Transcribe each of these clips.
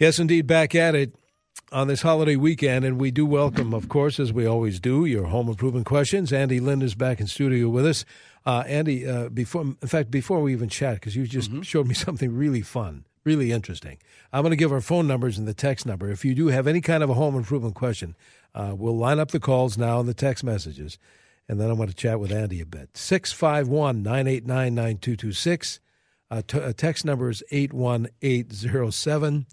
Yes, indeed, back at it on this holiday weekend, and we do welcome, of course, as we always do, your home improvement questions. Andy Lind is back in studio with us. Uh, Andy, uh, before, in fact, before we even chat, because you just mm-hmm. showed me something really fun, really interesting. I'm going to give our phone numbers and the text number. If you do have any kind of a home improvement question, uh, we'll line up the calls now and the text messages, and then I'm going to chat with Andy a bit. 651 989 9226. Uh, uh, text number is 81807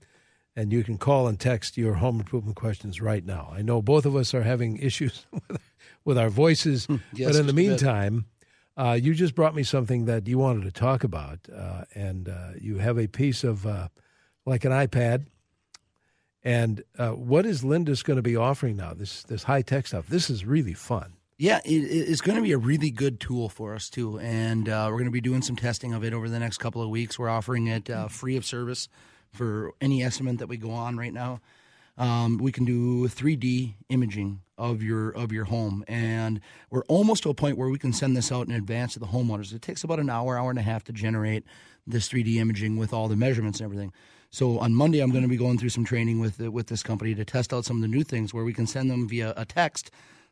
and you can call and text your home improvement questions right now. I know both of us are having issues with our voices, hmm, yes, but in the meantime, uh, you just brought me something that you wanted to talk about, uh, and uh, you have a piece of uh, like an iPad. And uh, what is Lindus going to be offering now? This this high tech stuff. This is really fun. Yeah, it, it's going to be a really good tool for us too, and uh, we're going to be doing some testing of it over the next couple of weeks. We're offering it free of service for any estimate that we go on right now. Um, we can do 3D imaging of your of your home, and we're almost to a point where we can send this out in advance to the homeowners. It takes about an hour, hour and a half to generate this 3D imaging with all the measurements and everything. So on Monday, I'm going to be going through some training with with this company to test out some of the new things where we can send them via a text,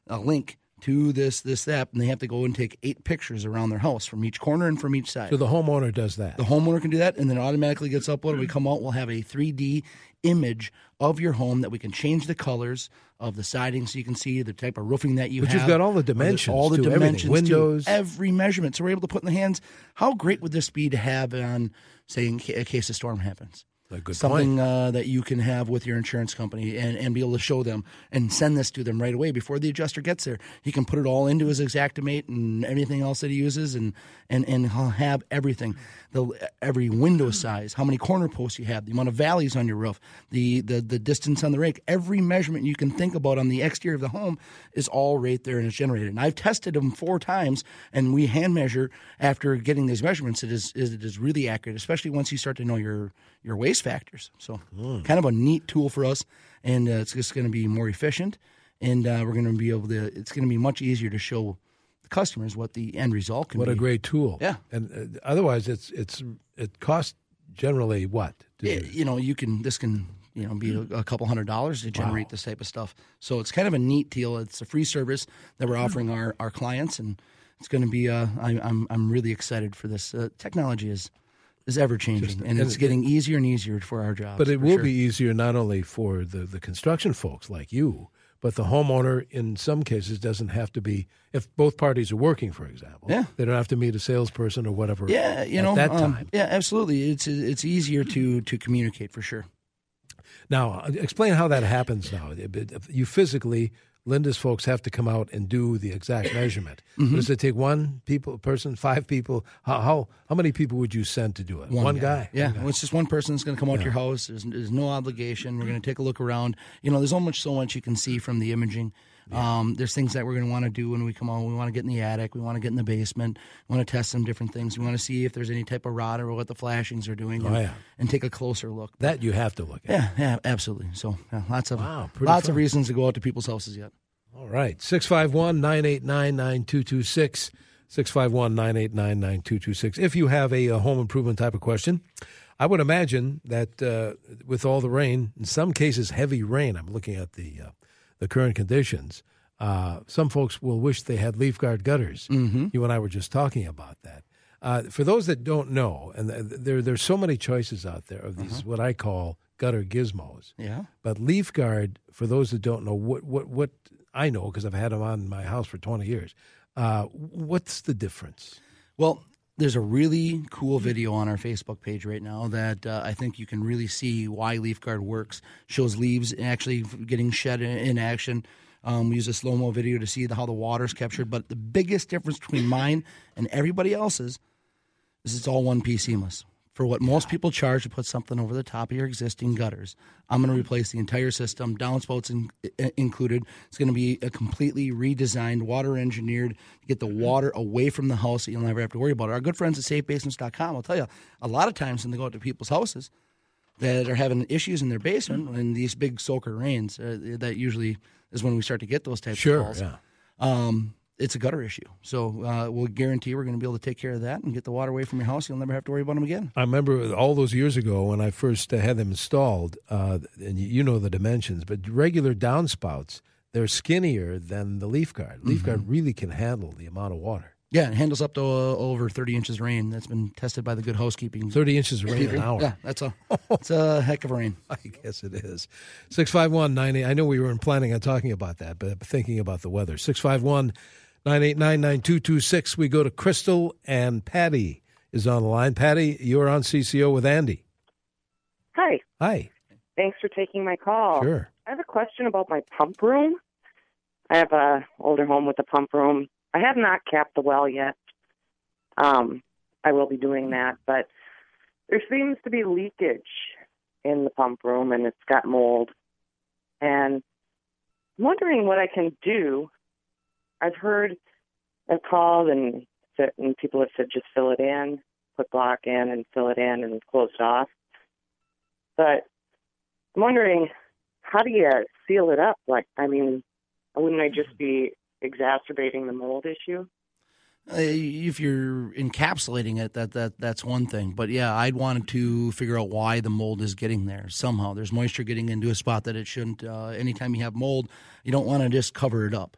a link to this this app, and they have to go and take eight pictures around their house from each corner and from each side. So the homeowner does that. The homeowner can do that, and then automatically gets uploaded. We come out, we'll have a 3D image of your home that we can change the colors of the siding so you can see the type of roofing that you but have. But you've got all the dimensions, all the dimensions, windows, every measurement. So we're able to put in the hands. How great would this be to have on, say, in case a storm happens? A good something uh, that you can have with your insurance company and, and be able to show them and send this to them right away before the adjuster gets there. He can put it all into his Xactimate and anything else that he uses, and and and he'll have everything, the every window size, how many corner posts you have, the amount of valleys on your roof, the the the distance on the rake, every measurement you can think about on the exterior of the home is all right there and it's generated. And I've tested them four times, and we hand measure after getting these measurements. It is it is really accurate, especially once you start to know your your waste factors. So, mm. kind of a neat tool for us, and uh, it's just going to be more efficient, and uh, we're going to be able to. It's going to be much easier to show the customers what the end result can what be. What a great tool! Yeah, and uh, otherwise, it's it's it costs generally what? Yeah, you know, you can this can you know be a, a couple hundred dollars to generate wow. this type of stuff. So it's kind of a neat deal. It's a free service that we're offering our our clients, and it's going to be. Uh, I, I'm I'm really excited for this. Uh, technology is is ever changing, and, and, it's getting easier and easier for our jobs. But it will sure. be easier not only for the, the construction folks like you, but the homeowner in some cases doesn't have to be if both parties are working, for example. Yeah, they don't have to meet a salesperson or whatever. Yeah, you know that um, time. Yeah, absolutely. It's it's easier to to communicate for sure. Now, explain how that happens. Now, you physically Lindus folks have to come out and do the exact measurement. Mm-hmm. Does it take one people person, five people? How, how how many people would you send to do it? One, one guy. guy. Yeah, one guy. Well, it's just one person that's going to come out yeah. to your house. There's, there's no obligation. We're going to take a look around. You know, there's almost so much you can see from the imaging. Yeah. Um, there's things that we're going to want to do when we come on. We want to get in the attic. We want to get in the basement. We want to test some different things. We want to see if there's any type of rot or what the flashings are doing. Oh, and, yeah. and take a closer look. That you have to look at. Yeah, yeah, absolutely. So yeah, lots of wow, lots fun. of reasons to go out to people's houses yet. All right. 651 989 9226. 651 989 9226. If you have a, a, home improvement type of question, I would imagine that uh, with all the rain, in some cases heavy rain, I'm looking at the, uh, the current conditions, uh, some folks will wish they had leaf guard gutters. Mm-hmm. You and I were just talking about that. Uh, for those that don't know, and there there's so many choices out there of these uh-huh. what I call gutter gizmos. Yeah. But leaf guard, for those that don't know, what what what I know because I've had them on my house for 20 years. Uh, what's the difference? Well, there's a really cool video on our Facebook page right now that uh, I think you can really see why Leaf Guard works. Shows leaves actually getting shed in, action. Um, we use a slow mo video to see the, how the water's captured. But the biggest difference between mine and everybody else's is it's all one piece seamless for what most people charge to put something over the top of your existing gutters. I'm going to replace the entire system, downspouts in, included. It's going to be a completely redesigned, water engineered to get the water away from the house that you'll never have to worry about it. Our good friends at safebasements.com, I'll tell you, a lot of times when they go out to people's houses that are having issues in their basement when these big soaker rains, uh, that usually is when we start to get those types sure, of calls. Yeah. Um, it's a gutter issue. So uh, we'll guarantee we're going to be able to take care of that and get the water away from your house. You'll never have to worry about them again. I remember all those years ago when I first had them installed, uh, and you know the dimensions, but regular downspouts, they're skinnier than the leaf guard. Leaf Mm-hmm. guard really can handle the amount of water. Yeah, it handles up to uh, over 30 inches of rain. That's been tested by the good housekeeping. 30 inches of rain an hour. Yeah, that's a it's a heck of a rain. I guess it is. 651 98. I know we weren't planning on talking about that, but thinking about the weather. 651 989 9226. We go to Crystal and Patty is on the line. Patty, you're on CCO with Andy. Hi. Hi. Thanks for taking my call. Sure. I have a question about my pump room. I have a older home with a pump room. I have not capped the well yet. Um, I will be doing that, but there seems to be leakage in the pump room, and it's got mold. And I'm wondering what I can do. I've heard, I've called, and, and people have said just fill it in, put block in, and fill it in, and close it off. But I'm wondering, how do you seal it up? Like, I mean, wouldn't I just be exacerbating the mold issue? Uh, if you're encapsulating it, that that that's one thing. But yeah, I'd want to figure out why the mold is getting there somehow. There's moisture getting into a spot that it shouldn't. Uh, anytime you have mold, you don't want to just cover it up.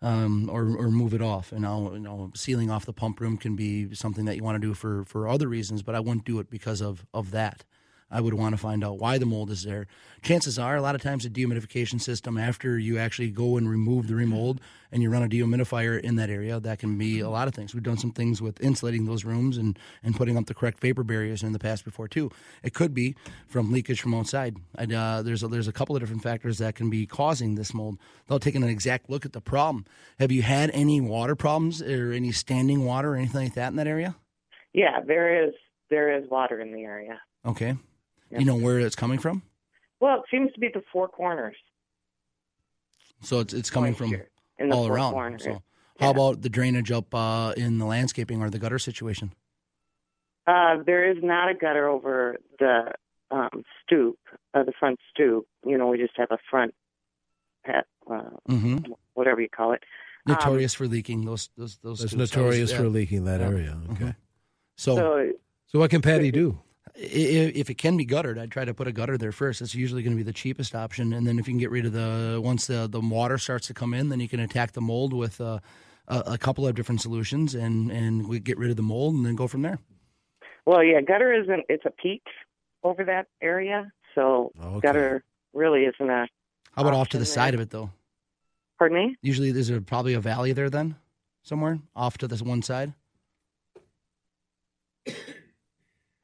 Um, or, or move it off. And now, you know, sealing off the pump room can be something that you want to do for, for other reasons, but I wouldn't do it because of, of that. I would want to find out why the mold is there. Chances are, a lot of times, a dehumidification system, after you actually go and remove the remold and you run a dehumidifier in that area, that can be a lot of things. We've done some things with insulating those rooms and, and putting up the correct vapor barriers in the past before, too. It could be from leakage from outside. I'd, uh, there's, a, there's a couple of different factors that can be causing this mold. Without taking an exact look at the problem, have you had any water problems or any standing water or anything like that in that area? Yeah, there is there is water in the area. Okay. Yeah. You know where it's coming from? Well, it seems to be the four corners. So it's it's coming from in the all four around. corners. So how about the drainage up uh, in the landscaping or the gutter situation? Uh, there is not a gutter over the um, stoop, uh, the front stoop. You know, we just have a front pet, uh, Mm-hmm. whatever you call it. Um, Notorious for leaking those those those. It's notorious Yeah. for leaking that Yeah. area. Okay. Mhm. So, So, So what can Patty do? If it can be guttered, I'd try to put a gutter there first. It's usually going to be the cheapest option. And then if you can get rid of the once the the water starts to come in, then you can attack the mold with uh, a, a couple of different solutions, and and we get rid of the mold, and then go from there. well, yeah, gutter isn't. It's a peak over that area, so Okay. gutter really isn't a. How about off to the Option side of it though? Pardon me. Usually, there's a, probably a valley there then, somewhere off to this one side.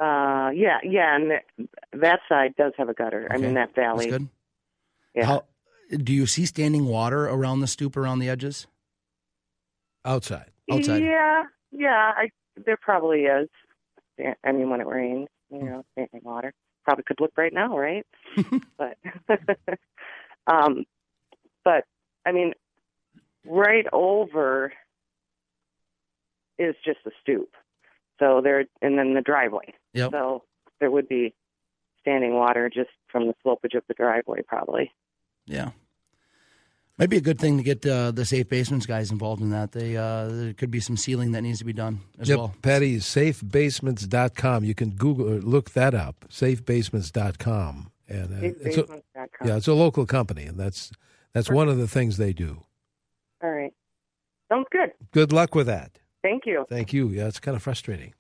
Uh, yeah, yeah, and that, that side does have a gutter. I mean, that valley. That's good. Yeah. How do you see standing water around the stoop around the edges? Outside. outside? Yeah, yeah, I there probably is. I mean, when it rains, you know, standing water. Probably could look right now, right? but, um, but I mean, right over is just the stoop. So there, and then the driveway. Yep. So there would be standing water just from the slopage of the driveway, probably. Yeah. Might be a good thing to get uh, the safe basements guys involved in that. They uh, there could be some sealing that needs to be done as Yep, well. Patty, safebasements.com. You can Google or look that up, safebasements.com. And uh, it's a, yeah, it's a local company, and that's that's one of the things they do. All right. Sounds good. Good luck with that. Thank you. Thank you. Yeah, it's kind of frustrating.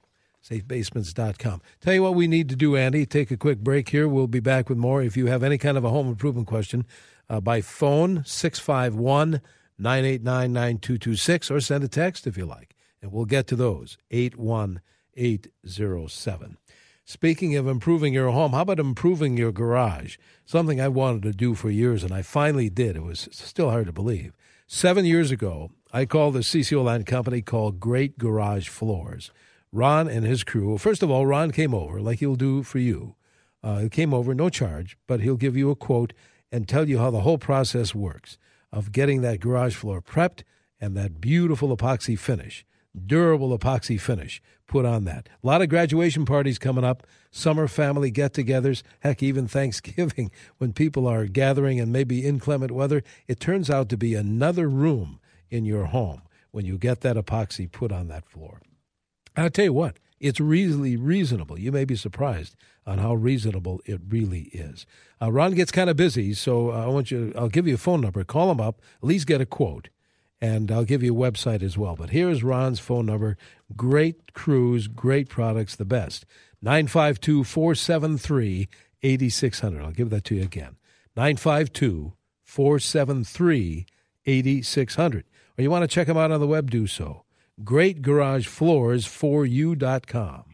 Safebasements.com. Tell you what we need to do, Andy. Take a quick break here. We'll be back with more. If you have any kind of a home improvement question, uh, by phone, 651 989 9226, or send a text if you like. And we'll get to those, 81807. Speaking of improving your home, how about improving your garage? Something I wanted to do for years, and I finally did. It was still hard to believe. Seven years ago, I called a CCO Land company called Great Garage Floors. Ron and his crew, first of all, Ron came over, like he'll do for you. Uh, he came over, no charge, but he'll give you a quote and tell you how the whole process works of getting that garage floor prepped and that beautiful epoxy finish, durable epoxy finish put on that. A lot of graduation parties coming up, summer family get togethers, heck, even Thanksgiving when people are gathering and maybe inclement weather. It turns out to be another room in your home when you get that epoxy put on that floor. I'll tell you what, it's really reasonable. You may be surprised on how reasonable it really is. Uh, Ron gets kind of busy, so uh, I want you. I'll give you a phone number. Call him up. At least get a quote, and I'll give you a website as well. But here's Ron's phone number. Great crews, great products, the best. 952 473 8600. I'll give that to you again. 952 473 8600. Or you want to check them out on the web, do so. Great Garage Floors for you.com.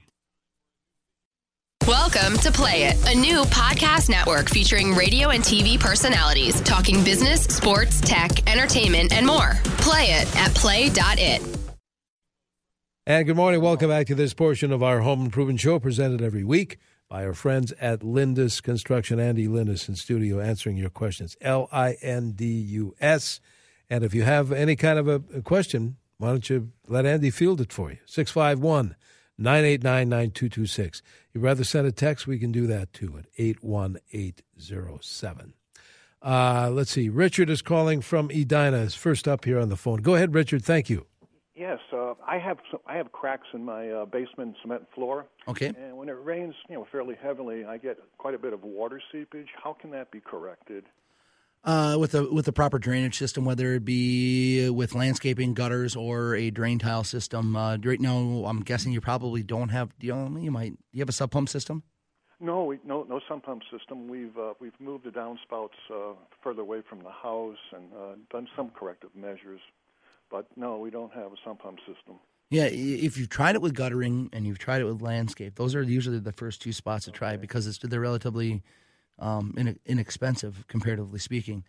Welcome to Play It, a new podcast network featuring radio and TV personalities talking business, sports, tech, entertainment, and more. Play it at play.it. And good morning. Welcome back to this portion of our Home Improvement Show presented every week by our friends at Lindus Construction. Andy Lindus in studio answering your questions. L I N D U S. And if you have any kind of a question, why don't you let Andy field it for you? 651 989 9226. You'd rather send a text? We can do that too at 81807. Uh, let's see. Richard is calling from Edina. Is first up here on the phone. Go ahead, Richard. Thank you. Yes, uh, I have some, I have cracks in my uh, basement cement floor. Okay. And when it rains, you know, fairly heavily, I get quite a bit of water seepage. How can that be corrected? Uh, with a with a proper drainage system, whether it be with landscaping gutters or a drain tile system. Uh, right now, I'm guessing you probably don't have. You, know, you might. You have a sump pump system. No, we, no, no sump pump system. We've uh, we've moved the downspouts uh, further away from the house and uh, done some corrective measures, but no, we don't have a sump pump system. Yeah, if you've tried it with guttering and you've tried it with landscape, those are usually the first two spots to try because it's they're relatively um, in, inexpensive comparatively speaking.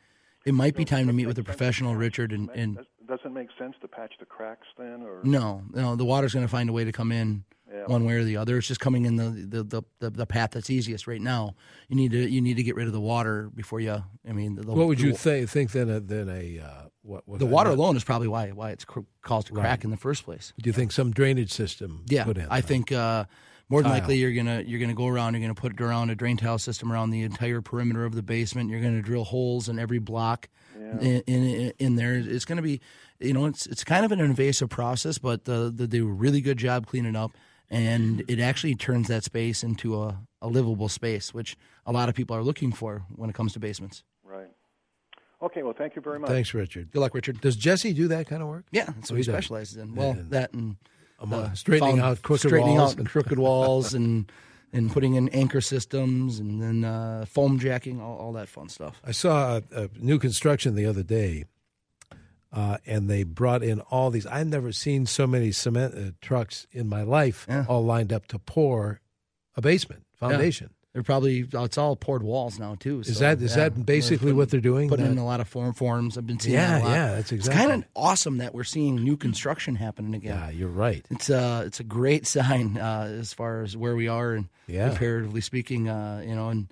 It might be time to meet with a professional, Richard, and, and doesn't make sense to patch the cracks then, or no, no, the water's going to find a way to come in Yeah. one way or the other. It's just coming in the, the, the, the, the path that's easiest right now. You need to you need to get rid of the water before you. I mean, the, What would the, you th- think then? A, then a uh, what, what The water alone is probably why why it's cr- caused a crack Right. in the first place. Do you think some drainage system? Yeah, put in? I think uh, more than Tile. likely you're gonna you're gonna go around. You're gonna put around a drain tile system around the entire perimeter of the basement. You're gonna drill holes in every block in, in in there. It's gonna be, you know, it's it's kind of an invasive process, but the, the, they do a really good job cleaning up, and it actually turns that space into a, a livable space, which a lot of people are looking for when it comes to basements. right. Okay, well, thank you very much. Thanks, Richard. Good luck, Richard. Does Jesse do that kind of work? Yeah, that's Oh, he he specializes in. Well, And- that and Among- uh, straightening found- out crooked straightening walls out and- crooked walls, and and putting in anchor systems, and then uh, foam jacking, all, all that fun stuff. I saw a, a new construction the other day, uh, and they brought in all these. I've never seen so many cement uh, trucks in my life, Yeah. all lined up to pour a basement foundation. They're probably it's all poured walls now too. Is so, that is yeah. that basically They're what they're doing? putting in a lot of form forms? I've been seeing. Yeah, that a lot. yeah, that's exactly. It's kind of awesome that we're seeing new construction happening again. yeah, you're right. It's a it's a great sign uh, as far as where we are and Yeah. comparatively speaking. Uh, you know, and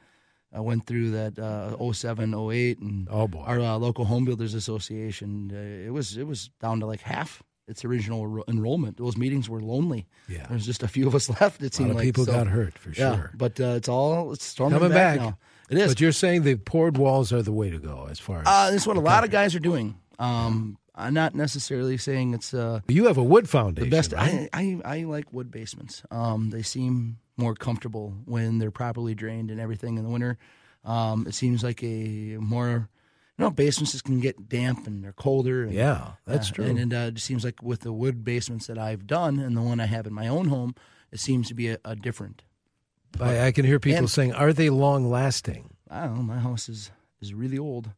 I went through that uh, 07, 08, and Oh, boy. our uh, local home builders association. Uh, it was it was down to like half its original enrollment. Those meetings were lonely. Yeah. There's just a few of us left. It A lot seemed of like people so- got hurt for sure. Yeah, but uh, it's all it's storming Coming back. now. It is. But you're saying the poured walls are the way to go as far as Uh, this is what a lot of guys are doing. Um, I'm not necessarily saying it's uh, you have a wood foundation. the best. right? I, I I like wood basements. Um, they seem more comfortable when they're properly drained and everything in the winter. Um, it seems like a more. You know, basements just can get damp and they're colder. And, yeah, that's uh, true. And it uh, just seems like with the wood basements that I've done and the one I have in my own home, it seems to be a, a different. I, I can hear people And- saying, "Are they long lasting?" I don't know. My house is is really old,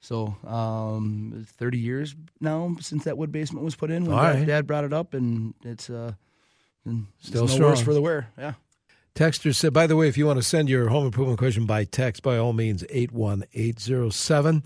so um, thirty years now since that wood basement was put in. When Dad, right. Dad brought it up, and it's uh, and it's Still no worse strong. for the wear. Yeah. Texter said, by the way, if you want to send your home improvement question by text, by all means, 81807.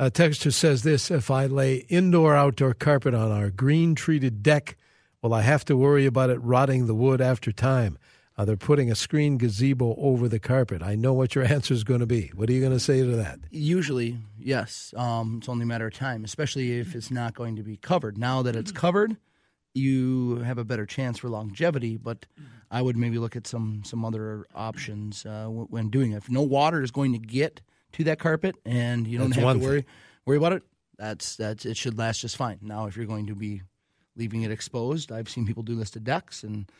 Uh, Texter says this If I lay indoor outdoor carpet on our green treated deck, will I have to worry about it rotting the wood after time? Uh, they're putting a screen gazebo over the carpet. I know what your answer is going to be. What are you going to say to that? Usually, yes. Um, it's only a matter of time, especially if it's not going to be covered. Now that it's covered, you have a better chance for longevity. But I would maybe look at some some other options uh, when doing it. If no water is going to get to that carpet, and you don't That's have to thing. worry worry about it, that's that's it should last just fine. Now, if you're going to be leaving it exposed. I've seen people do this to decks, and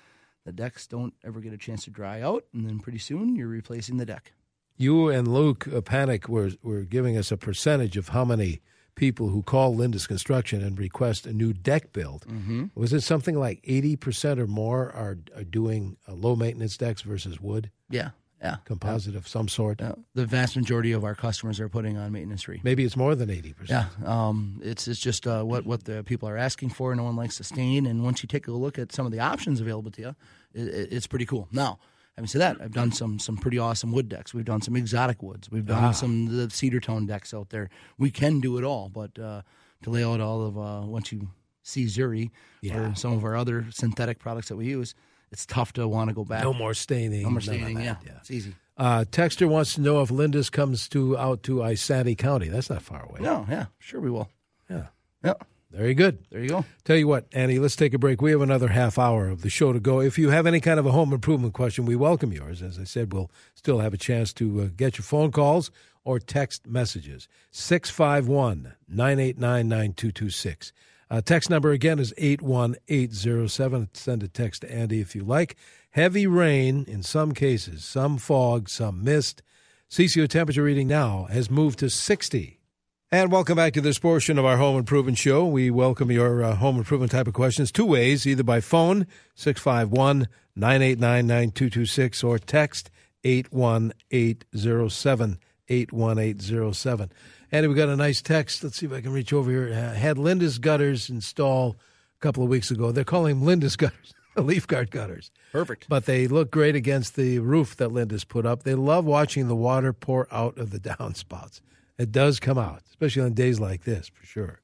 the decks don't ever get a chance to dry out, and then pretty soon you're replacing the deck. You and Luke uh, Panic were were giving us a percentage of how many people who call Lindus Construction and request a new deck build. Mm-hmm. Was it something like eighty percent or more are, are doing uh, low maintenance decks versus wood? Yeah, yeah, composite of some sort. Yeah. The vast majority of our customers are putting on maintenance free. Maybe it's more than eighty percent. Yeah, um, it's it's just uh, what what the people are asking for. No one likes to stain, and once you take a look at some of the options available to you, it, it's pretty cool. Now, having said that, I've done some some pretty awesome wood decks. We've done some exotic woods. We've done ah. some the cedar tone decks out there. We can do it all, but uh, to lay out all of uh, once you see Zuri yeah. or some of our other synthetic products that we use, it's tough to want to go back. No more staining. No more staining. Yeah. yeah, it's easy. Uh, Texter wants to know if Lindus comes to out to Isanti County. That's not far away. No, yeah, sure we will. Yeah, yeah. Very good. There you go. Tell you what, Annie, let's take a break. We have another half hour of the show to go. If you have any kind of a home improvement question, we welcome yours. As I said, we'll still have a chance to uh, get your phone calls or text messages. 651 989 9226. Uh, text number again is 81807. Send a text to Andy if you like. Heavy rain in some cases, some fog, some mist. CCO temperature reading now has moved to 60. And welcome back to this portion of our Home Improvement Show. We welcome your uh, home improvement type of questions two ways, either by phone, 651 989 9226, or text 81807 81807. And we got a nice text. Let's see if I can reach over here. Uh, had Lindus gutters installed a couple of weeks ago. They're calling them Lindus gutters, leaf guard gutters. Perfect. But they look great against the roof that Lindus put up. They love watching the water pour out of the downspouts. It does come out, especially on days like this, for sure.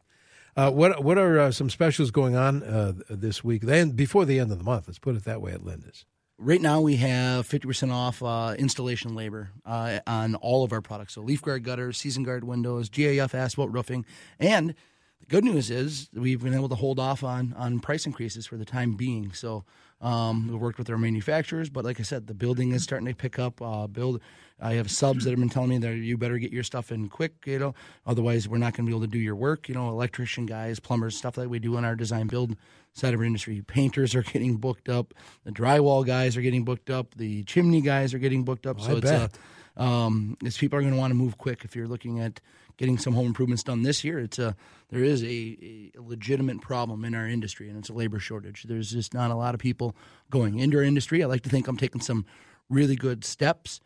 Uh, what what are uh, some specials going on uh, this week? Then before the end of the month, let's put it that way at Lindus. Right now, we have 50% off uh, installation labor uh, on all of our products. So, leaf guard gutters, season guard windows, GAF asphalt roofing. And the good news is we've been able to hold off on, on price increases for the time being. So, um, we worked with our manufacturers, but like I said, the building is starting to pick up. Uh, build I have subs that have been telling me that you better get your stuff in quick, you know, otherwise we're not going to be able to do your work. You know, electrician guys, plumbers, stuff that we do in our design build side of our industry. Painters are getting booked up. The drywall guys are getting booked up. The chimney guys are getting booked up. Oh, so I it's uh, bet. A, um, it's people are going to want to move quick if you're looking at getting some home improvements done this year. It's a there is a, a, legitimate problem in our industry, and it's a labor shortage. There's just not a lot of people going into our industry. I like to think I'm taking some really good steps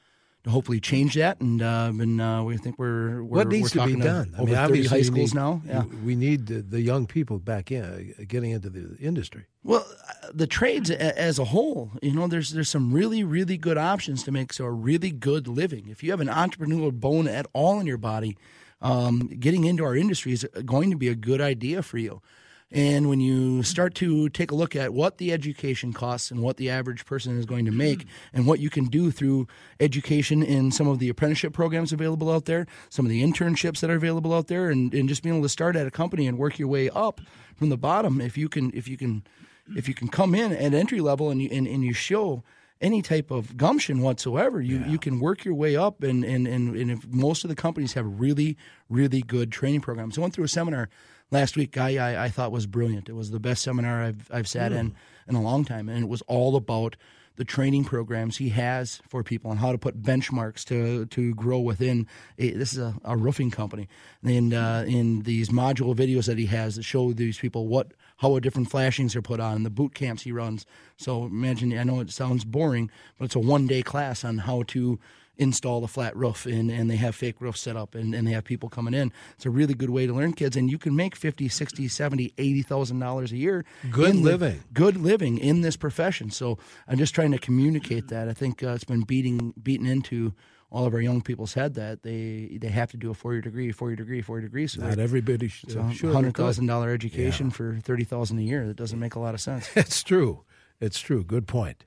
to hopefully change that. And, uh, and uh, we think we're, we're what needs we're to be done. I mean, obviously, high schools need, now. Yeah. we need the, the, young people back in, uh, getting into the industry. Well, uh, the trades as a whole, you know, there's there's some really really good options to make so a really good living. If you have an entrepreneurial bone at all in your body, um, getting into our industry is going to be a good idea for you. And when you start to take a look at what the education costs and what the average person is going to make, and what you can do through education in some of the apprenticeship programs available out there, some of the internships that are available out there, and, and just being able to start at a company and work your way up from the bottom, if you can, if you can, if you can come in at entry level and you and, and you show any type of gumption whatsoever, you, yeah. you can work your way up. And, and, and, and if most of the companies have really, really good training programs. I went through a seminar last week I, I, I thought was brilliant. It was the best seminar I've I've sat mm. in in a long time, and it was all about the training programs he has for people and how to put benchmarks to to grow within. A, this is a, a, roofing company, and uh, in these module videos that he has that show these people what how different flashings are put on, and the boot camps he runs. So imagine, I know it sounds boring, but it's a one day class on how to install a flat roof and, and they have fake roofs set up and, and they have people coming in. It's a really good way to learn kids and you can make 50, 60, 70, 80,000 dollars a year. Good living. The, good living in this profession. So I'm just trying to communicate that. I think uh, it's been beating beaten into all of our young people's head that they they have to do a four year degree, four year degree, four year degree. So not everybody should. So hundred thousand dollar education yeah. for thirty thousand a year. That doesn't make a lot of sense. it's true. It's true. Good point.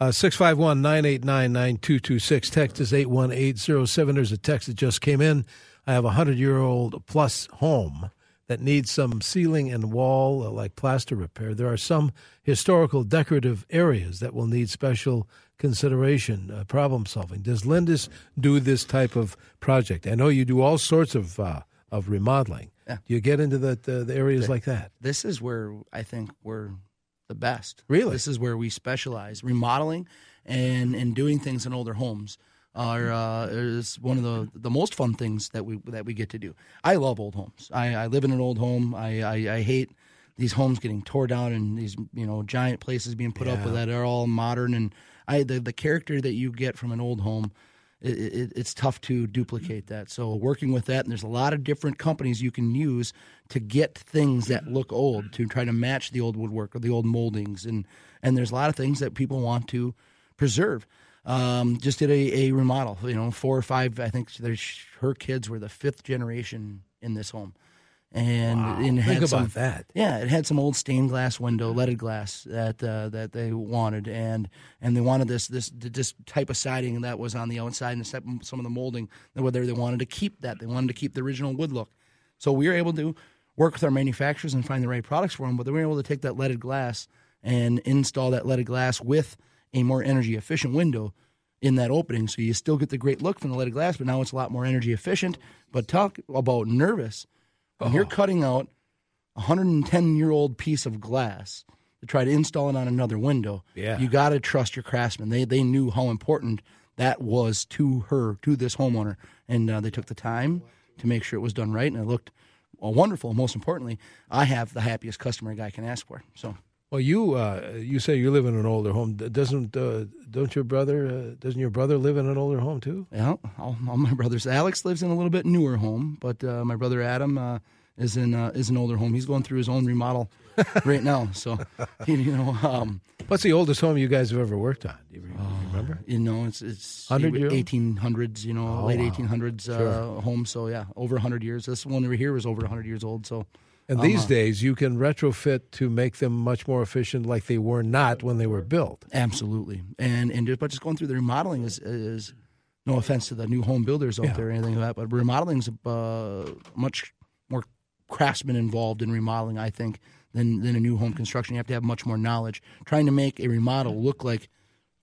Uh, 651 989 9226. Text is 81807. There's a text that just came in. I have a 100 year old plus home that needs some ceiling and wall, uh, like plaster repair. There are some historical decorative areas that will need special consideration, uh, problem solving. Does Lindus do this type of project? I know you do all sorts of, uh, of remodeling. Yeah. Do you get into the, the, the areas like that? This is where I think we're the best. Really? This is where we specialize. Remodeling and, and doing things in older homes are uh, is one of the the most fun things that we that we get to do. I love old homes. I, I live in an old home. I, I, I hate these homes getting tore down and these you know giant places being put up with that are all modern and I the the character that you get from an old home. It, it, it's tough to duplicate that. So working with that, and there's a lot of different companies you can use to get things that look old to try to match the old woodwork or the old moldings, and and there's a lot of things that people want to preserve. Um, just did a, a remodel, you know, four or five. I think there's her kids were the fifth generation in this home, and, and it Think had about some, that. yeah, it had some old stained glass window, leaded glass that uh, that they wanted, and and they wanted this this this type of siding that was on the outside and some of the molding. Whether they wanted to keep that, they wanted to keep the original wood look. So we were able to work with our manufacturers and find the right products for them. But they were able to take that leaded glass and install that leaded glass with a more energy efficient window in that opening. So you still get the great look from the leaded glass, but now it's a lot more energy efficient. But talk about nervous when you're cutting out a 110 year old piece of glass to try to install it on another window. Yeah. You got to trust your craftsman. They they knew how important that was to her, to this homeowner, and uh, they took the time to make sure it was done right, and it looked well, wonderful. Most importantly, I have the happiest customer a guy can ask for. So. Well, you uh, you say you live in an older home. Doesn't uh, don't your brother uh, doesn't your brother live in an older home too? Yeah, all, all my brothers. Alex lives in a little bit newer home, but uh, my brother Adam uh, is in uh, is an older home. He's going through his own remodel right now. So, you know, um, What's the oldest home you guys have ever worked on? Do you, re- you remember? you know, it's it's 100 year old? 1800s, you know, Oh, late wow. 1800s uh, Sure. home. So yeah, over 100 years. This one over here was over 100 years old. So And these uh, days, you can retrofit to make them much more efficient, like they were not when they were built. Absolutely, and and just, but just going through the remodeling is is no offense to the new home builders out Yeah. there or anything like that, but remodeling is uh, much more craftsmen involved in remodeling, I think, than than a new home construction. You have to have much more knowledge. Trying to make a remodel look like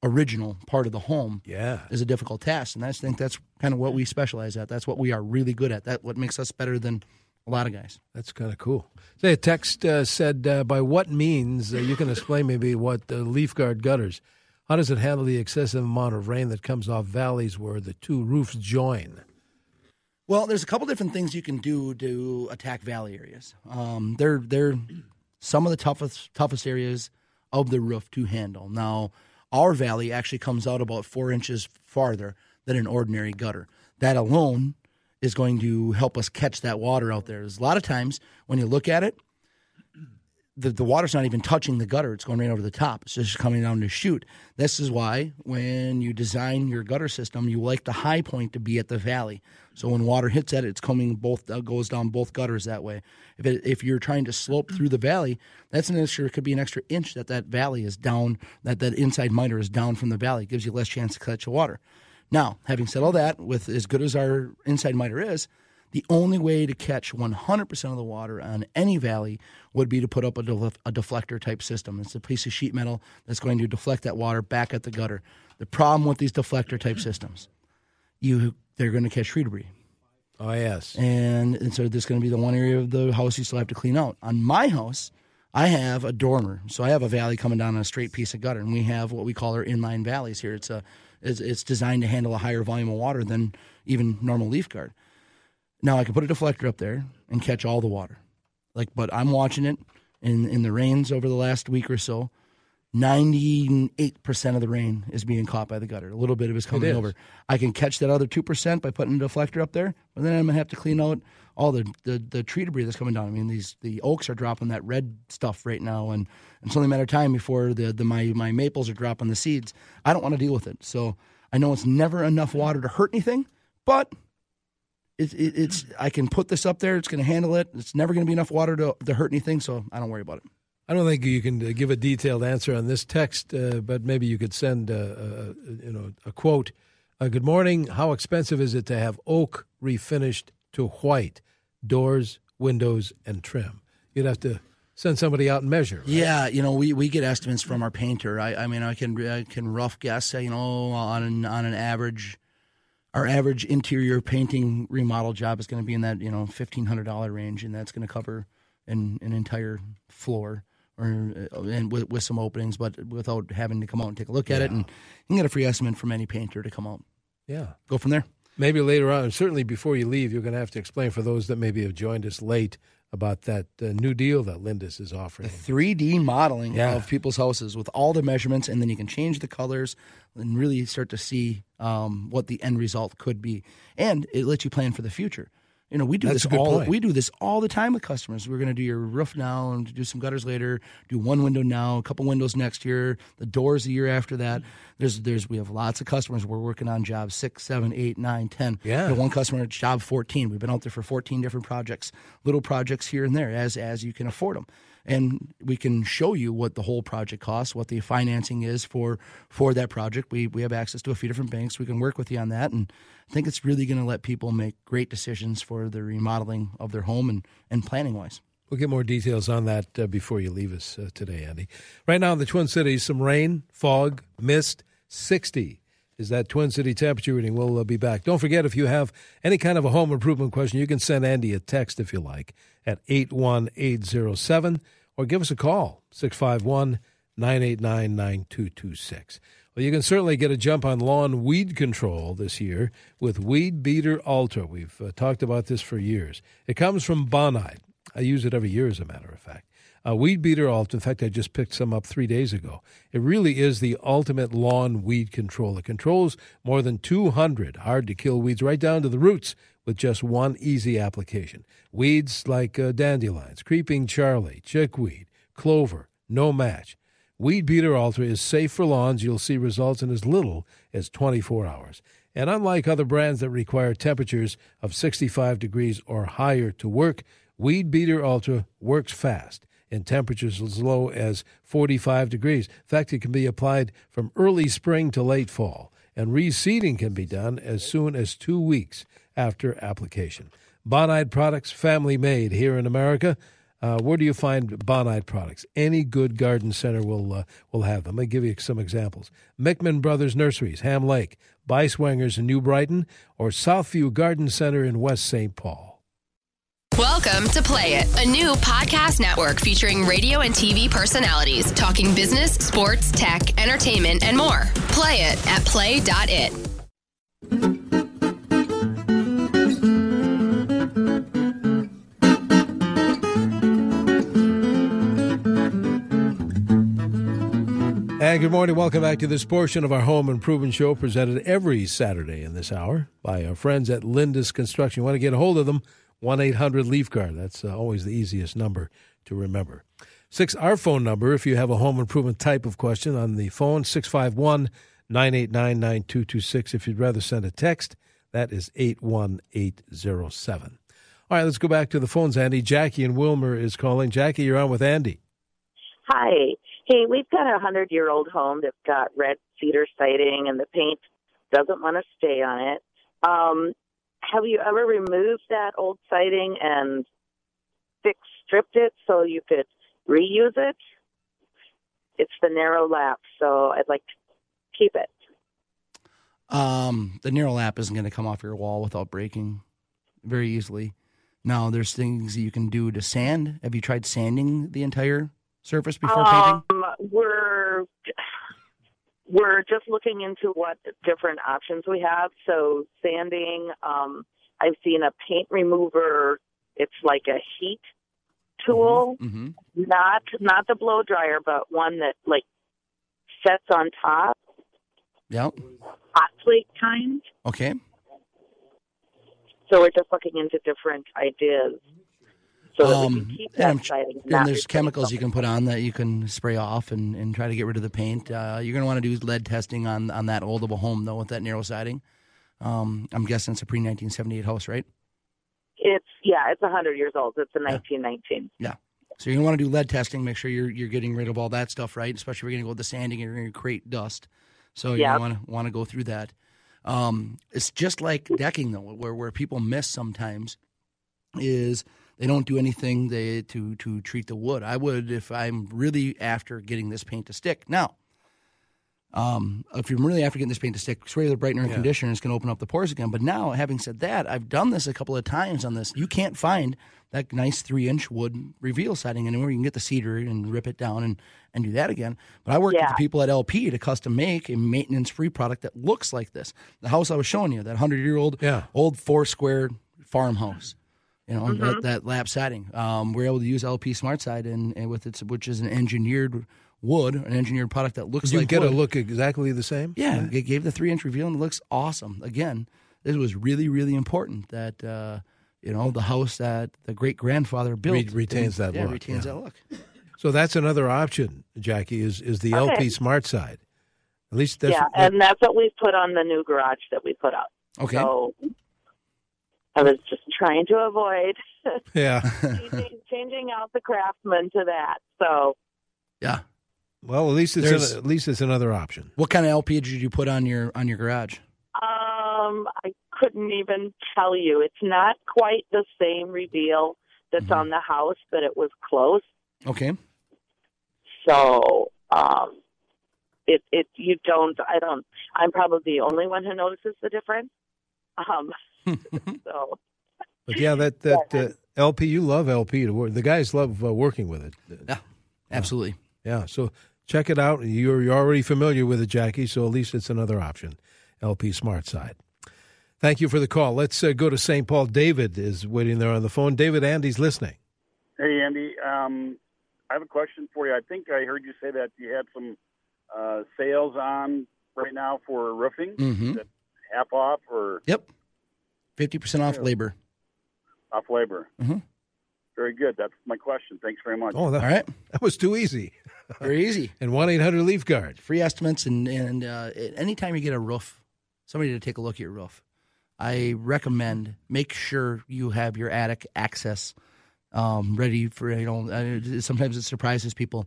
original part of the home Yeah. is a difficult task, and I think that's kind of what we specialize at. That's what we are really good at. That what makes us better than a lot of guys. That's kind of cool. Say, a text uh, said, uh, by what means, uh, you can explain maybe what uh, leaf guard gutters, how does it handle the excessive amount of rain that comes off valleys where the two roofs join? Well, there's a couple different things you can do to attack valley areas. Um, they're they're some of the toughest toughest areas of the roof to handle. Now, our valley actually comes out about four inches farther than an ordinary gutter. That alone is going to help us catch that water out there. There's a lot of times when you look at it, the, the water's not even touching the gutter. It's going right over the top. It's just coming down to chute. This is why when you design your gutter system, you like the high point to be at the valley. So when water hits it, it's coming both uh, goes down both gutters that way. If it, if you're trying to slope through the valley, that's an extra. It could be an extra inch that that valley is down. That that inside miter is down from the valley. It gives you less chance to catch the water. Now, having said all that, with as good as our inside miter is, the only way to catch 100% of the water on any valley would be to put up a, def- a deflector type system. It's a piece of sheet metal that's going to deflect that water back at the gutter. The problem with these deflector type systems, you they're going to catch tree debris. Oh, yes. And, and so there's going to be the one area of the house you still have to clean out. On my house, I have a dormer. So I have a valley coming down on a straight piece of gutter, and we have what we call our inline valleys here. It's a it's, it's designed to handle a higher volume of water than even normal leaf guard. Now I can put a deflector up there and catch all the water. Like, but I'm watching it in in the rains over the last week or so. Ninety eight percent of the rain is being caught by the gutter. A little bit of it is coming over. I can catch that other two percent by putting a deflector up there, but then I'm gonna have to clean out all the, the, the tree debris that's coming down. I mean, these the oaks are dropping that red stuff right now, and it's only a matter of time before the, the my my maples are dropping the seeds. I don't want to deal with it, so I know it's never enough water to hurt anything, but it, it, it's I can put this up there. It's going to handle it. It's never going to be enough water to, to hurt anything, so I don't worry about it. I don't think you can uh, give a detailed answer on this text, uh, but maybe you could send, uh, uh, you know, a quote. Uh, Good morning. How expensive is it to have oak refinished to white, doors, windows, and trim? You'd have to send somebody out and measure. right? Yeah, you know, we, we get estimates from our painter. I, I mean, I can I can rough guess, you know, on an, on an average, our average interior painting remodel job is going to be in that you know fifteen hundred dollar range, and that's going to cover an, an entire floor or uh, and with, with some openings, but without having to come out and take a look at it. And you can get a free estimate from any painter to come out. Yeah. Go from there. Maybe later on, certainly before you leave, you're going to have to explain for those that maybe have joined us late about that uh, new deal that Lindus is offering. 3D modeling Yeah. of people's houses with all the measurements, and then you can change the colors and really start to see um, what the end result could be. And it lets you plan for the future. You know, we do That's this all point. we do this all the time with customers. We're going to do your roof now and do some gutters later. Do one window now, a couple windows next year, the doors the year after that. There's there's we have lots of customers. We're working on jobs six, seven, eight, nine, ten. Yeah. One customer at job fourteen. We've been out there for fourteen different projects, little projects here and there as as you can afford them and we can show you what the whole project costs, what the financing is for for that project. We we have access to a few different banks. We can work with you on that, and I think it's really going to let people make great decisions for the remodeling of their home and and planning wise. We'll get more details on that uh, before you leave us uh, today, Andy. Right now in the Twin Cities, some rain, fog, mist, 60 is that Twin City temperature reading. We'll uh, be back. Don't forget, if you have any kind of a home improvement question, you can send Andy a text if you like at 81807 or give us a call, 651 989 9226. Well, you can certainly get a jump on lawn weed control this year with Weed Beater Ultra. We've uh, talked about this for years. It comes from Bonide. I use it every year, as a matter of fact. Uh, weed Beater Ultra, in fact, I just picked some up three days ago. It really is the ultimate lawn weed control. It controls more than 200 hard to kill weeds right down to the roots with just one easy application. Weeds like uh, dandelions, creeping Charlie, chickweed, clover, no match. Weed Beater Ultra is safe for lawns. You'll see results in as little as 24 hours. And unlike other brands that require temperatures of 65 degrees or higher to work, Weed Beater Ultra works fast in temperatures as low as 45 degrees. In fact, it can be applied from early spring to late fall, and reseeding can be done as soon as two weeks after application. Bonide products, family made here in America. Uh, where do you find Bonide products? Any good garden center will uh, will have them. I'll give you some examples: Mickman Brothers Nurseries, Ham Lake, Beisswengers in New Brighton, or Southview Garden Center in West St. Paul. Welcome to Play It, a new podcast network featuring radio and TV personalities talking business, sports, tech, entertainment, and more. Play it at play.it. And good morning. Welcome back to this portion of our home improvement show presented every Saturday in this hour by our friends at Lindus Construction. You want to get a hold of them? 1 800 Leaf Guard. That's uh, always the easiest number to remember. Six, our phone number, if you have a home improvement type of question on the phone, 651 989 9226. If you'd rather send a text, that is 81807. All right, let's go back to the phones, Andy. Jackie and Willmar is calling. Jackie, you're on with Andy. Hi. Hey, we've got a hundred year old home that's got red cedar siding and the paint doesn't want to stay on it. Um, have you ever removed that old siding and fixed stripped it so you could reuse it? It's the narrow lap, so I'd like to keep it. Um, the narrow lap isn't going to come off your wall without breaking very easily. Now, there's things that you can do to sand. Have you tried sanding the entire surface before painting? Um, we're we're just looking into what different options we have. So sanding, um, I've seen a paint remover. It's like a heat tool, Mm-hmm. not not the blow dryer, but one that like sets on top, Yep. hot plate kind. Okay. So we're just looking into different ideas. So Um, and And there's chemicals you can put on that you can spray off and, and try to get rid of the paint. Uh, you're going to want to do lead testing on, on that old of a home, though, with that narrow siding. Um, I'm guessing it's a pre 1978 house, right? It's yeah, it's hundred years old. It's a 1919. Yeah. So you're going to want to do lead testing, make sure you're you're getting rid of all that stuff, right? Especially if you're going to go with the sanding and you're going to create dust. So Yep. going want to want to go through that. Um, it's just like decking, though, where where people miss sometimes is they don't do anything they, to to treat the wood. I would if I'm really after getting this paint to stick. Now, Um, if you're really after getting this paint to stick, spray the brightener and Yeah. conditioner. It's going to open up the pores again. But now, having said that, I've done this a couple of times on this. You can't find that nice three inch wood reveal siding anywhere. You can get the cedar and rip it down and, and do that again. But I worked with the people at LP to custom make a maintenance free product that looks like this. The house I was showing you, that hundred year old Yeah. old four square farmhouse. You know Mm-hmm. that, that lap siding. Um, we're able to use LP Smart Side and, and with its which is an engineered wood, an engineered product that looks Did you like get wood. a look exactly the same? Yeah, it gave the three inch reveal and it looks awesome. Again, this was really, really important that uh, you know the house that the great grandfather built Re- retains that yeah, look, Retains yeah. that look. So that's another option, Jackie. Is is the LP Smart Side? At least that's yeah, and that's what we put on the new garage that we put up. Okay. So I was just trying to avoid yeah. changing, changing out the craftsman to that. So Yeah. Well, at least it's an, at least it's another option. What kind of LP did you put on your on your garage? um, I couldn't even tell you. It's not quite the same reveal that's on the house, but it was close. Okay. So um, it it you don't. I don't. I'm probably the only one who notices the difference. Um, so But yeah, that that uh, LP, you love LP to work. The guys love uh, working with it. Yeah. Absolutely. Yeah, so check it out. You're you're already familiar with it, Jackie. So at least it's another option. LP Smart Side. Thank you for the call. Let's uh, go to St. Paul. David is waiting there on the phone. David, Andy's listening. Hey, Andy. Um, I have a question for you. I think I heard you say that you had some uh, sales on right now for roofing. Mhm. Is it half off or Yep. Fifty percent off labor. off labor? Mhm. Very good. That's my question. Thanks very much. Oh, that, All right. that was too easy. Very easy. And 1 800 Leaf Guard. free estimates and and uh, anytime you get a roof somebody to take a look at your roof i recommend make sure you have your attic access um, ready for you know uh, sometimes it surprises people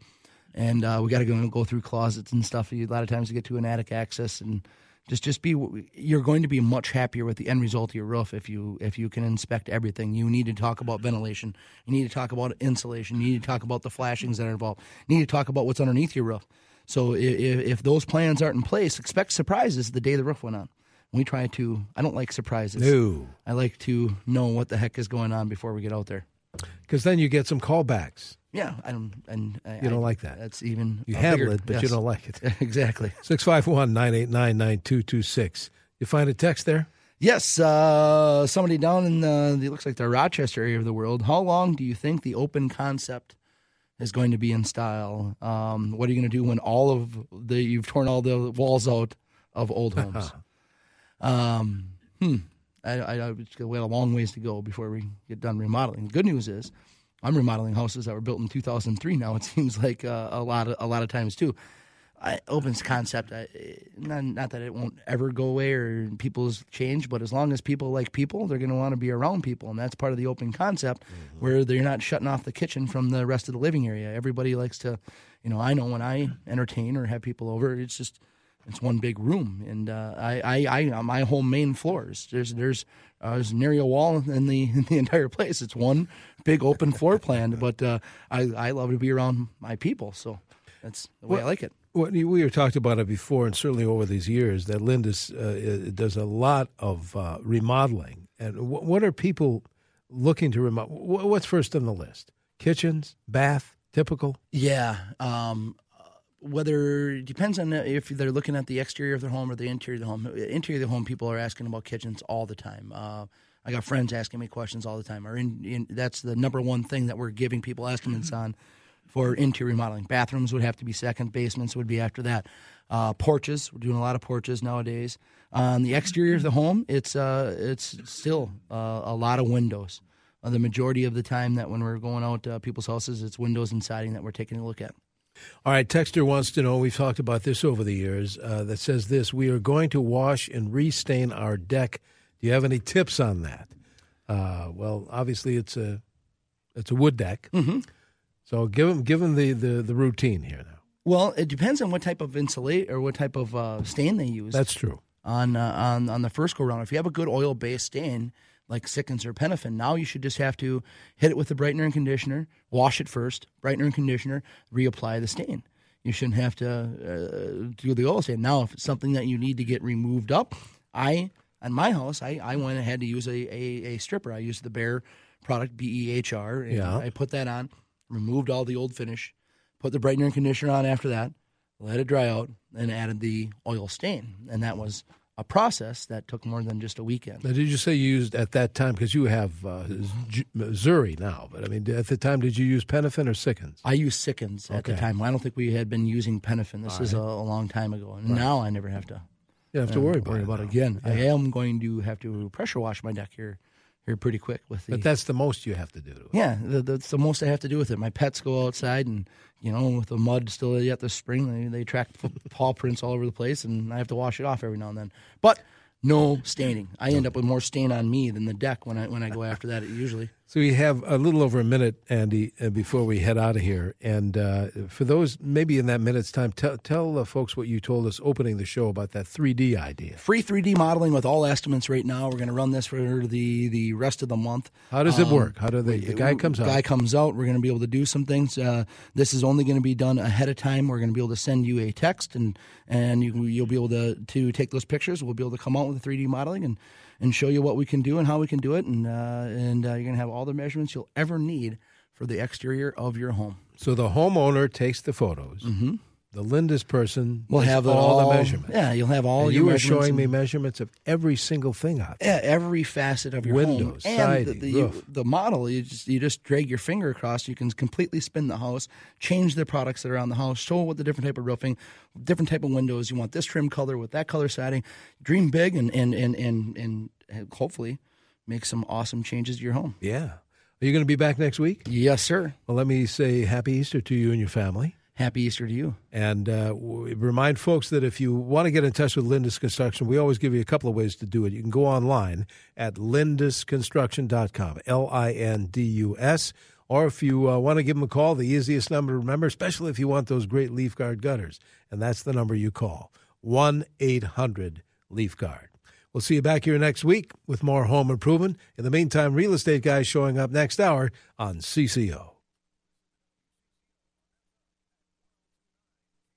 and uh, we got to go go through closets and stuff a lot of times you get to an attic access and just just be you're going to be much happier with the end result of your roof if you if you can inspect everything. You need to talk about ventilation. You need to talk about insulation. You need to talk about the flashings that are involved. You need to talk about what's underneath your roof. So if, if those plans aren't in place expect surprises the day the roof went on. We try to i don't like surprises. No, i like to know what the heck is going on before we get out there because then you get some callbacks. yeah i don't and I, You don't I- like that. that's even You handle bigger- it, but you don't like it. exactly 651 989 9226. You find a text there? Yes, uh, somebody down in the it looks like the Rochester area of the world. How long do you think the open concept is going to be in style? Um, what are you going to do when all of the you've torn all the walls out of old homes? um, hmm. I, I, I we have a long ways to go before we get done remodeling. The good news is, I'm remodeling houses that were built in 2003. Now it seems like uh, a lot of a lot of times too. I, opens concept. I, not, not that it won't ever go away or people's change, but as long as people like people, they're going to want to be around people, and that's part of the open concept, where they're not shutting off the kitchen from the rest of the living area. Everybody likes to, you know, I know when I entertain or have people over, it's just it's one big room, and uh, I, I, I, my whole main floors, there's there's uh, there's nary a wall in the in the entire place. It's one big open floor plan, but uh, I I love to be around my people, so that's the way I like it. Well, we were talked about it before, and certainly over these years, that Lindus uh, does a lot of uh, remodeling. And wh- what are people looking to remodel? Wh- What's first on the list? Kitchens, bath, typical. Yeah. Um, whether it depends on if they're looking at the exterior of their home or the interior of the home. Interior of the home, people are asking about kitchens all the time. Uh, I got friends asking me questions all the time. Or in, in, that's the number one thing that we're giving people estimates on for interior remodeling. Bathrooms would have to be second. Basements would be after that. Uh, porches, we're doing a lot of porches nowadays. On the exterior of the home, it's uh, it's still uh, a lot of windows. Uh, the majority of the time that when we're going out to people's houses, it's windows and siding that we're taking a look at. All right, Texter wants to know, we've talked about this over the years, uh, that says this We are going to wash and restain our deck. Do you have any tips on that? Uh, well, obviously, it's a it's a wood deck. Mhm. So give them, give them the, the, the routine here now. Well, it depends on what type of insulate or what type of uh, stain they use. That's true. on uh, on on the first go round. If you have a good oil based stain like Sikkens or Penofin, now you should just have to hit it with the brightener and conditioner, wash it first, brightener and conditioner, reapply the stain. you shouldn't have to uh, do the oil stain. Now, if it's something that you need to get removed up, I on my house, I, I went ahead to use a, a, a stripper. I used the Behr product B E H R. Yeah. I put that on, removed all the old finish, put the brightener and conditioner on after that, let it dry out, and added the oil stain. And that was a process that took more than just a weekend. Now, did you say you used at that time because you have uh, Z- now? But I mean, at the time, did you use Penofin or Sikkens? I used Sikkens at the time. I don't think we had been using Penofin. This is a, a long time ago, and now I never have to You have to uh, worry about worry it. about it again. I am going to have to pressure wash my deck here, here pretty quick with the. But that's the most you have to do. To it. yeah, the, that's the most I have to do with it. My pets go outside, and you know, with the mud still yet this spring, they they track paw prints all over the place, and I have to wash it off every now and then. But no staining. I end up with more stain on me than the deck when I when I go after that. Usually. So we have a little over a minute, Andy, uh, before we head out of here. And uh, for those, maybe in that minute's time, tell, tell the folks what you told us opening the show about that 3D idea. Free 3D modeling with all estimates right now. We're going to run this for the the rest of the month. How does it Um, work? How do they? The guy comes out? guy comes out. We're going to be able to do some things. Uh, this is only going to be done ahead of time. We're going to be able to send you a text, and and you, you'll be able to to take those pictures. We'll be able to come out with the 3D modeling and and show you what we can do and how we can do it. And uh, and uh, you're going to have all the measurements you'll ever need for the exterior of your home. So the homeowner takes the photos. Mm-hmm. The Lindus person We'll have all, all the measurements. Yeah, you'll have all And your you were showing me measurements of every single thing out there. Yeah, every facet of your Windows, home. and siding, the, the, roof. the model. You just you just drag your finger across. You can completely spin the house, change the products that are on the house, show what the different type of roofing, different type of windows. You want this trim color with that color siding. Dream big and and and and, and hopefully make some awesome changes to your home. Yeah. Are you going to be back next week? Yes, sir. Well, let me say happy Easter to you and your family. Happy Easter to you. And uh, remind folks that if you want to get in touch with Lindus Construction, we always give you a couple of ways to do it. You can go online at lindusconstruction.com, L I N D U S. Or if you uh, want to give them a call, the easiest number to remember, especially if you want those great leaf guard gutters. And that's the number you call 1 800 Leaf Guard. We'll see you back here next week with more home improvement. In the meantime, Real Estate Guys showing up next hour on CCO.